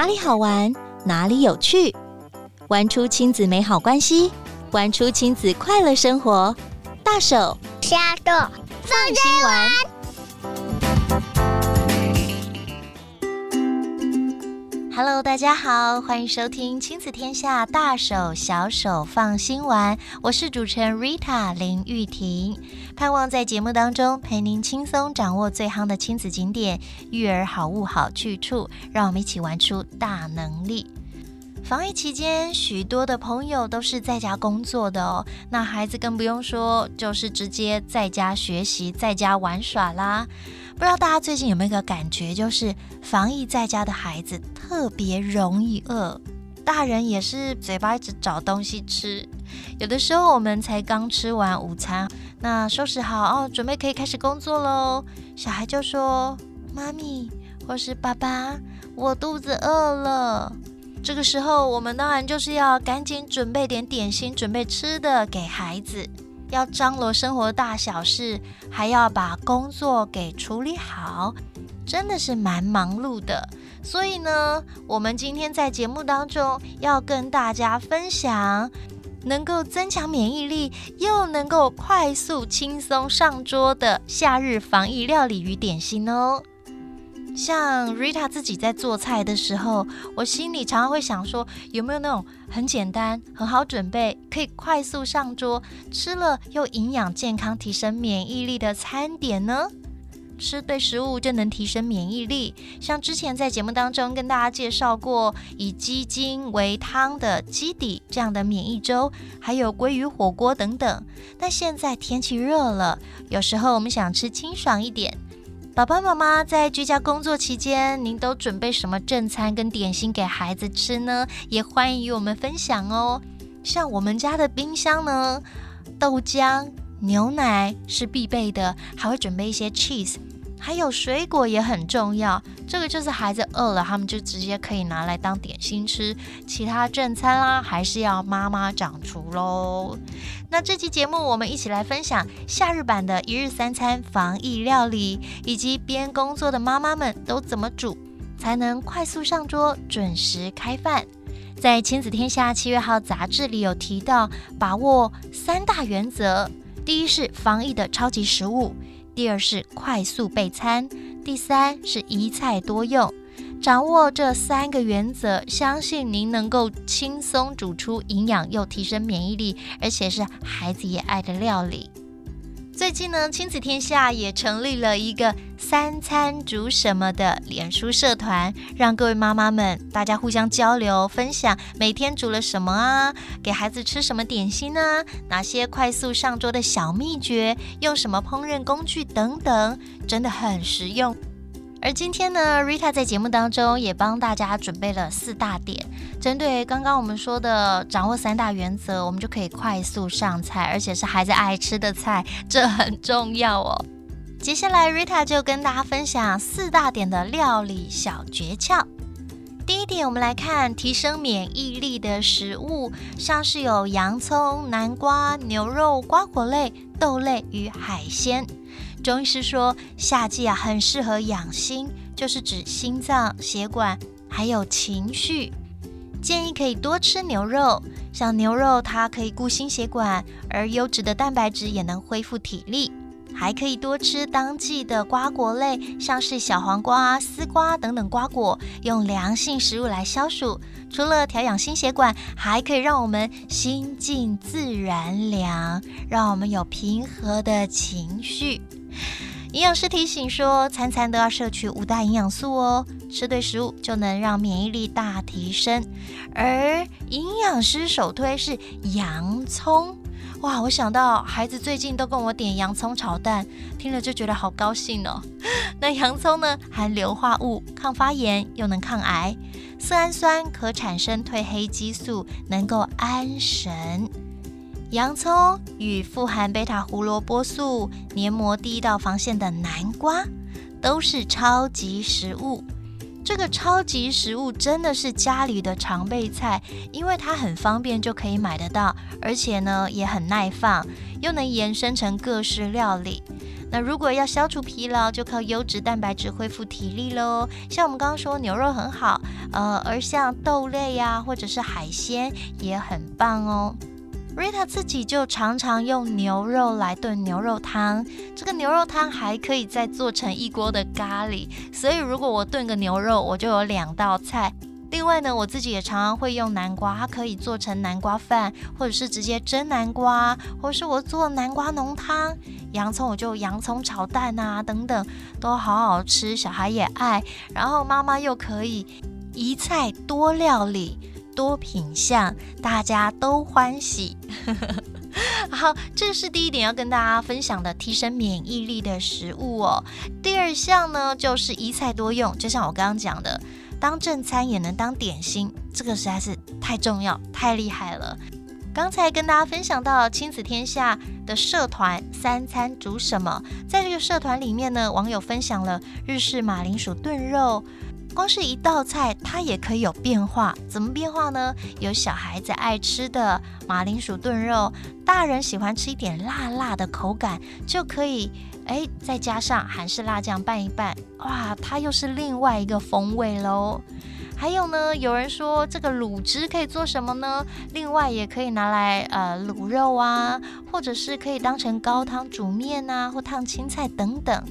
哪里好玩，哪里有趣，玩出亲子美好关系，玩出亲子快乐生活。大手小手放心玩。Hello，大家好，欢迎收听亲子天下大手小手放心玩，我是主持人 Rita 林玉婷，盼望在节目当中陪您轻松掌握最夯的亲子景点、育儿好物好去处，让我们一起玩出大能力。防疫期间，许多的朋友都是在家工作的哦，那孩子更不用说，就是直接在家学习、在家玩耍啦。不知道大家最近有没有一个感觉，就是防疫在家的孩子特别容易饿，大人也是嘴巴一直找东西吃。有的时候我们才刚吃完午餐，那收拾好哦，准备可以开始工作喽，小孩就说：“妈咪或是爸爸，我肚子饿了。”这个时候我们当然就是要赶紧准备点点心，准备吃的给孩子。要张罗生活大小事，还要把工作给处理好，真的是蛮忙碌的。所以呢，我们今天在节目当中要跟大家分享，能够增强免疫力，又能够快速轻松上桌的夏日防疫料理与点心哦。像 Rita 自己在做菜的时候，我心里常常会想说，有没有那种很简单、很好准备、可以快速上桌、吃了又营养健康、提升免疫力的餐点呢？吃对食物就能提升免疫力。像之前在节目当中跟大家介绍过，以鸡精为汤的鸡底这样的免疫粥，还有鲑鱼火锅等等。但现在天气热了，有时候我们想吃清爽一点。爸爸妈妈在居家工作期间，您都准备什么正餐跟点心给孩子吃呢？也欢迎与我们分享哦。像我们家的冰箱呢，豆浆、牛奶是必备的，还会准备一些 cheese。还有水果也很重要，这个就是孩子饿了，他们就直接可以拿来当点心吃。其他正餐啦，还是要妈妈掌厨喽。那这期节目，我们一起来分享夏日版的一日三餐防疫料理，以及边工作的妈妈们都怎么煮，才能快速上桌、准时开饭。在《亲子天下》七月号杂志里有提到，把握三大原则：第一是防疫的超级食物。第二是快速备餐，第三是一菜多用。掌握这三个原则，相信您能够轻松煮出营养又提升免疫力，而且是孩子也爱的料理。最近呢，亲子天下也成立了一个三餐煮什么的脸书社团，让各位妈妈们大家互相交流分享，每天煮了什么啊，给孩子吃什么点心呢？哪些快速上桌的小秘诀，用什么烹饪工具等等，真的很实用。而今天呢，Rita 在节目当中也帮大家准备了四大点，针对刚刚我们说的掌握三大原则，我们就可以快速上菜，而且是孩子爱吃的菜，这很重要哦。接下来，Rita 就跟大家分享四大点的料理小诀窍。第一点，我们来看提升免疫力的食物，像是有洋葱、南瓜、牛肉、瓜果类、豆类与海鲜。中医师说，夏季啊很适合养心，就是指心脏、血管还有情绪。建议可以多吃牛肉，像牛肉它可以固心血管，而优质的蛋白质也能恢复体力。还可以多吃当季的瓜果类，像是小黄瓜、丝瓜等等瓜果，用凉性食物来消暑。除了调养心血管，还可以让我们心静自然凉，让我们有平和的情绪。营养师提醒说，餐餐都要摄取五大营养素哦，吃对食物就能让免疫力大提升。而营养师首推是洋葱，哇，我想到孩子最近都跟我点洋葱炒蛋，听了就觉得好高兴哦。那洋葱呢，含硫化物，抗发炎又能抗癌，色氨酸可产生褪黑激素，能够安神。洋葱与富含贝塔胡萝卜素、黏膜第一道防线的南瓜，都是超级食物。这个超级食物真的是家里的常备菜，因为它很方便就可以买得到，而且呢也很耐放，又能延伸成各式料理。那如果要消除疲劳，就靠优质蛋白质恢复体力喽。像我们刚刚说牛肉很好，呃，而像豆类呀、或者是海鲜也很棒哦。Rita 自己就常常用牛肉来炖牛肉汤，这个牛肉汤还可以再做成一锅的咖喱，所以如果我炖个牛肉，我就有两道菜。另外呢，我自己也常常会用南瓜，它可以做成南瓜饭，或者是直接蒸南瓜，或是我做南瓜浓汤。洋葱我就洋葱炒蛋啊，等等，都好好吃，小孩也爱。然后妈妈又可以一菜多料理。多品相，大家都欢喜。好，这是第一点要跟大家分享的提升免疫力的食物哦。第二项呢，就是一菜多用，就像我刚刚讲的，当正餐也能当点心，这个实在是太重要、太厉害了。刚才跟大家分享到亲子天下的社团三餐煮什么，在这个社团里面呢，网友分享了日式马铃薯炖肉。光是一道菜，它也可以有变化。怎么变化呢？有小孩子爱吃的马铃薯炖肉，大人喜欢吃一点辣辣的口感，就可以哎，再加上韩式辣酱拌一拌，哇，它又是另外一个风味喽。还有呢，有人说这个卤汁可以做什么呢？另外也可以拿来呃卤肉啊，或者是可以当成高汤煮面啊，或烫青菜等等。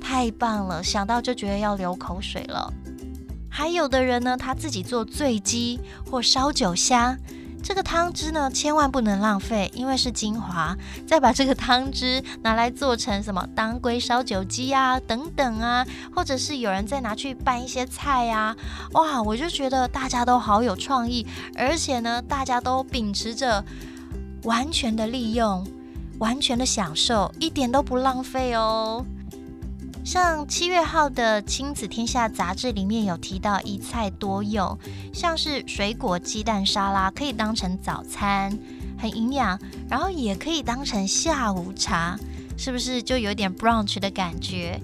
太棒了，想到就觉得要流口水了。还有的人呢，他自己做醉鸡或烧酒虾，这个汤汁呢，千万不能浪费，因为是精华。再把这个汤汁拿来做成什么当归烧酒鸡啊，等等啊，或者是有人再拿去拌一些菜呀，哇，我就觉得大家都好有创意，而且呢，大家都秉持着完全的利用，完全的享受，一点都不浪费哦。像七月号的《亲子天下》杂志里面有提到一菜多用，像是水果鸡蛋沙拉可以当成早餐，很营养，然后也可以当成下午茶，是不是就有点 brunch 的感觉？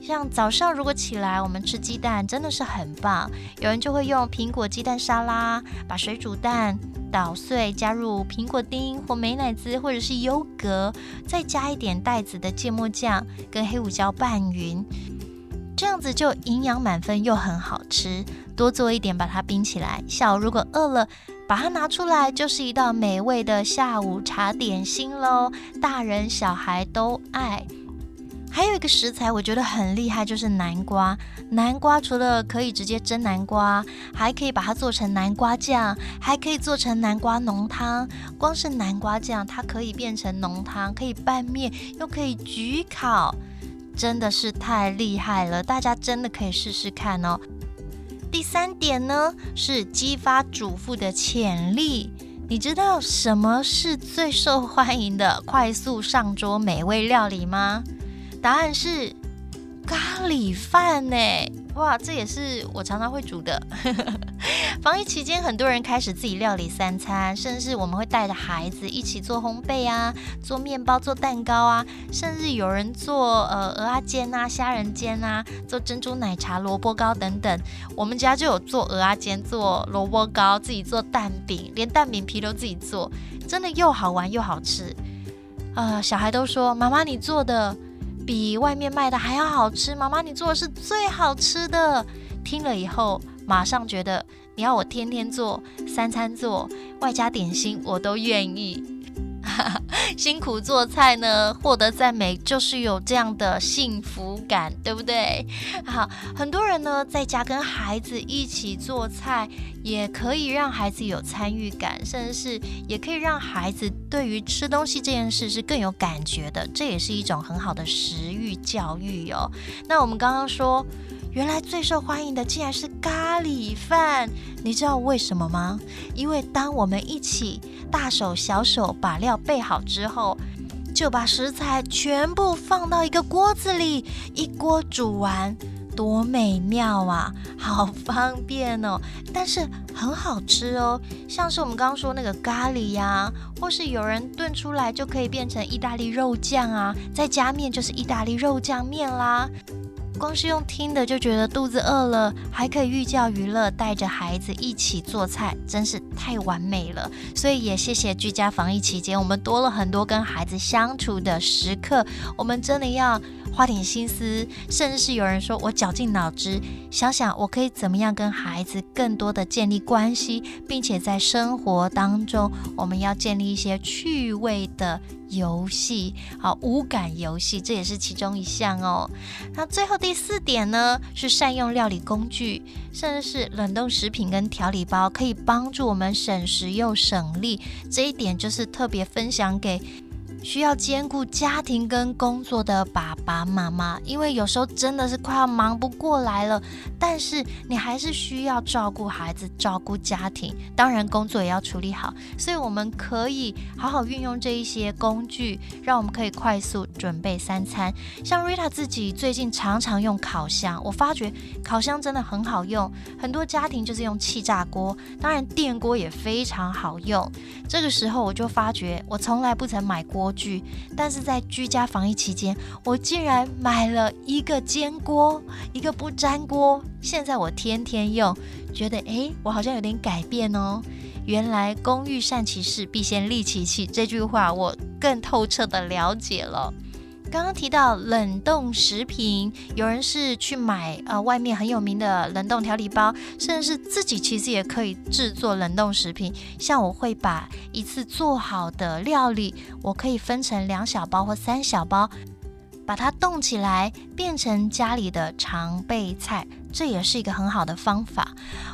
像早上如果起来我们吃鸡蛋真的是很棒，有人就会用苹果鸡蛋沙拉，把水煮蛋捣碎，加入苹果丁或美乃滋或者是优格，再加一点带子的芥末酱跟黑胡椒拌匀，这样子就营养满分又很好吃。多做一点把它冰起来，下午如果饿了，把它拿出来就是一道美味的下午茶点心喽，大人小孩都爱。还有一个食材，我觉得很厉害，就是南瓜。南瓜除了可以直接蒸南瓜，还可以把它做成南瓜酱，还可以做成南瓜浓汤。光是南瓜酱，它可以变成浓汤，可以拌面，又可以焗烤，真的是太厉害了！大家真的可以试试看哦。第三点呢，是激发主妇的潜力。你知道什么是最受欢迎的快速上桌美味料理吗？答案是咖喱饭呢！哇，这也是我常常会煮的。防疫期间，很多人开始自己料理三餐，甚至我们会带着孩子一起做烘焙啊，做面包、做蛋糕啊，甚至有人做呃鹅啊煎啊、虾仁煎啊，做珍珠奶茶、萝卜糕等等。我们家就有做鹅啊煎、做萝卜糕，自己做蛋饼，连蛋饼皮都自己做，真的又好玩又好吃。呃，小孩都说：“妈妈，你做的。”比外面卖的还要好吃，妈妈，你做的是最好吃的。听了以后，马上觉得你要我天天做，三餐做，外加点心，我都愿意。辛苦做菜呢，获得赞美就是有这样的幸福感，对不对？好，很多人呢在家跟孩子一起做菜，也可以让孩子有参与感，甚至是也可以让孩子对于吃东西这件事是更有感觉的，这也是一种很好的食欲教育哟。那我们刚刚说。原来最受欢迎的竟然是咖喱饭，你知道为什么吗？因为当我们一起大手小手把料备好之后，就把食材全部放到一个锅子里，一锅煮完，多美妙啊！好方便哦，但是很好吃哦。像是我们刚刚说那个咖喱呀，或是有人炖出来就可以变成意大利肉酱啊，再加面就是意大利肉酱面啦。光是用听的就觉得肚子饿了，还可以寓教于乐，带着孩子一起做菜，真是太完美了。所以也谢谢居家防疫期间，我们多了很多跟孩子相处的时刻。我们真的要花点心思，甚至是有人说我绞尽脑汁，想想我可以怎么样跟孩子更多的建立关系，并且在生活当中，我们要建立一些趣味的。游戏，好，五感游戏，这也是其中一项哦。那最后第四点呢，是善用料理工具，甚至是冷冻食品跟调理包，可以帮助我们省时又省力。这一点就是特别分享给。需要兼顾家庭跟工作的爸爸妈妈，因为有时候真的是快要忙不过来了，但是你还是需要照顾孩子、照顾家庭，当然工作也要处理好。所以我们可以好好运用这一些工具，让我们可以快速准备三餐。像 Rita 自己最近常常用烤箱，我发觉烤箱真的很好用，很多家庭就是用气炸锅，当然电锅也非常好用。这个时候我就发觉，我从来不曾买锅。具，但是在居家防疫期间，我竟然买了一个煎锅，一个不粘锅。现在我天天用，觉得诶，我好像有点改变哦。原来“工欲善其事，必先利其器”这句话，我更透彻的了解了。刚刚提到冷冻食品，有人是去买呃外面很有名的冷冻调理包，甚至是自己其实也可以制作冷冻食品。像我会把一次做好的料理，我可以分成两小包或三小包，把它冻起来，变成家里的常备菜，这也是一个很好的方法。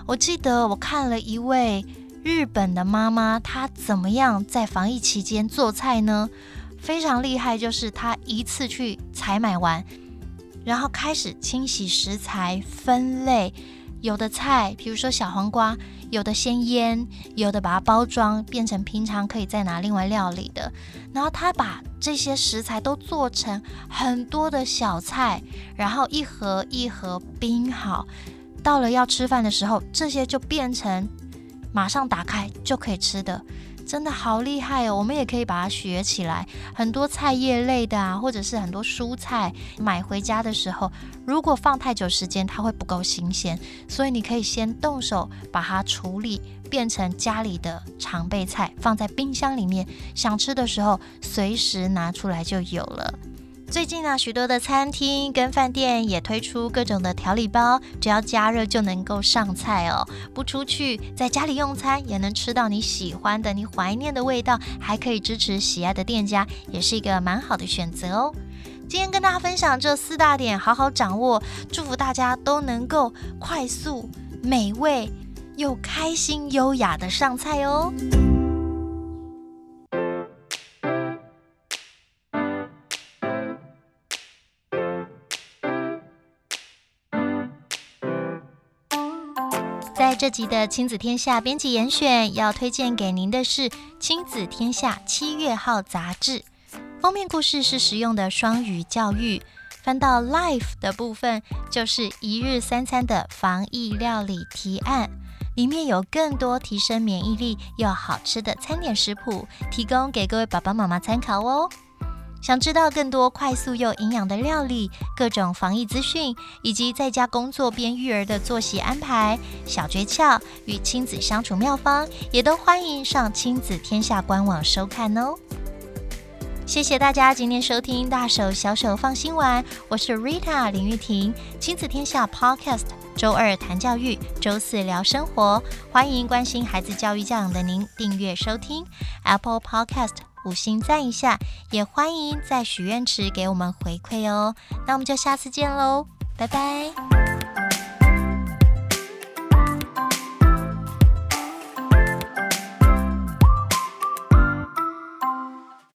我记得我看了一位日本的妈妈，她怎么样在防疫期间做菜呢？非常厉害，就是他一次去采买完，然后开始清洗食材、分类。有的菜，比如说小黄瓜，有的先腌，有的把它包装变成平常可以再拿另外料理的。然后他把这些食材都做成很多的小菜，然后一盒一盒冰好，到了要吃饭的时候，这些就变成马上打开就可以吃的。真的好厉害哦！我们也可以把它学起来。很多菜叶类的啊，或者是很多蔬菜，买回家的时候，如果放太久时间，它会不够新鲜。所以你可以先动手把它处理，变成家里的常备菜，放在冰箱里面，想吃的时候随时拿出来就有了。最近呢，许多的餐厅跟饭店也推出各种的调理包，只要加热就能够上菜哦。不出去，在家里用餐也能吃到你喜欢的、你怀念的味道，还可以支持喜爱的店家，也是一个蛮好的选择哦。今天跟大家分享这四大点，好好掌握，祝福大家都能够快速、美味又开心、优雅的上菜哦。这集的亲子天下编辑严选，要推荐给您的是《亲子天下》七月号杂志。封面故事是实用的双语教育，翻到 Life 的部分就是一日三餐的防疫料理提案，里面有更多提升免疫力又好吃的餐点食谱，提供给各位爸爸妈妈参考哦。想知道更多快速又营养的料理、各种防疫资讯，以及在家工作边育儿的作息安排、小诀窍与亲子相处妙方，也都欢迎上亲子天下官网收看哦。谢谢大家今天收听大手小手放心玩，我是 Rita 林玉婷，亲子天下 Podcast，周二谈教育，周四聊生活，欢迎关心孩子教育教养的您订阅收听 Apple Podcast。五星赞一下，也欢迎在许愿池给我们回馈哦。那我们就下次见喽，拜拜。